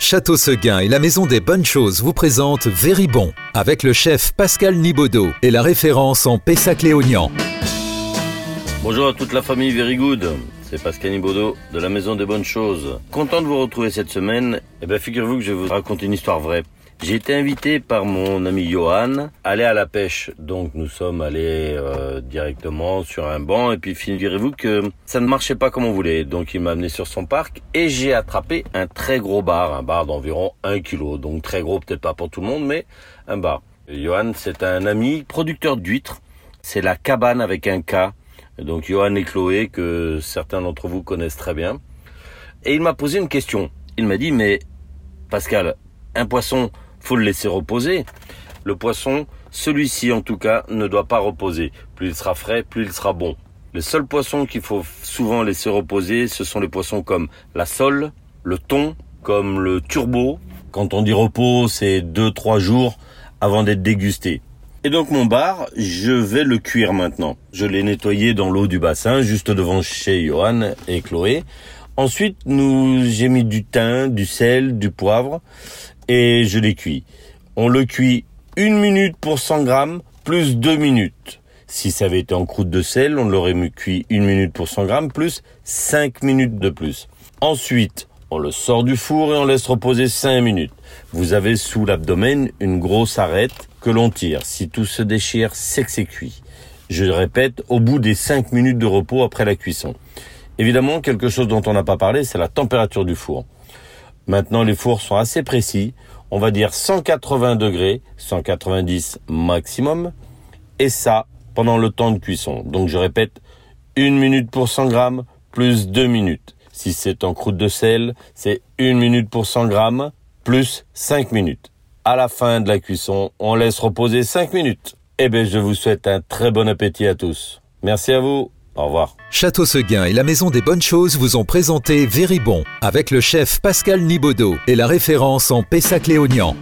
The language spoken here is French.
Château Seguin et la Maison des Bonnes Choses vous présentent Véribon avec le chef Pascal Nibaudot et la référence en Pessac-Léognan. Bonjour à toute la famille Very Good. C'est Pascal Nibaudot de la Maison des Bonnes Choses. Content de vous retrouver cette semaine. Eh bien, figurez-vous que je vais vous raconter une histoire vraie. J'ai été invité par mon ami Johan à aller à la pêche. Donc nous sommes allés euh, directement sur un banc et puis figurez-vous que ça ne marchait pas comme on voulait. Donc il m'a amené sur son parc et j'ai attrapé un très gros bar, un bar d'environ 1 kg. Donc très gros peut-être pas pour tout le monde mais un bar. Johan c'est un ami producteur d'huîtres. C'est la cabane avec un K. Donc Johan et Chloé que certains d'entre vous connaissent très bien. Et il m'a posé une question. Il m'a dit mais Pascal, un poisson faut le laisser reposer. Le poisson, celui-ci en tout cas, ne doit pas reposer. Plus il sera frais, plus il sera bon. Les seuls poissons qu'il faut souvent laisser reposer, ce sont les poissons comme la sole, le thon, comme le turbo. Quand on dit repos, c'est 2-3 jours avant d'être dégusté. Et donc mon bar, je vais le cuire maintenant. Je l'ai nettoyé dans l'eau du bassin, juste devant chez Johan et Chloé. Ensuite, nous, j'ai mis du thym, du sel, du poivre et je l'ai cuit. On le cuit une minute pour 100 grammes plus deux minutes. Si ça avait été en croûte de sel, on l'aurait cuit une minute pour 100 grammes plus 5 minutes de plus. Ensuite, on le sort du four et on laisse reposer 5 minutes. Vous avez sous l'abdomen une grosse arête que l'on tire. Si tout se déchire, c'est que c'est cuit. Je répète, au bout des 5 minutes de repos après la cuisson. Évidemment, quelque chose dont on n'a pas parlé, c'est la température du four. Maintenant, les fours sont assez précis. On va dire 180 degrés, 190 maximum. Et ça, pendant le temps de cuisson. Donc, je répète, une minute pour 100 grammes, plus deux minutes. Si c'est en croûte de sel, c'est une minute pour 100 grammes, plus 5 minutes. À la fin de la cuisson, on laisse reposer 5 minutes. Eh bien, je vous souhaite un très bon appétit à tous. Merci à vous. Au revoir. Château Seguin et la Maison des Bonnes Choses vous ont présenté Véribon avec le chef Pascal Nibaudot et la référence en Pessac-Léognan.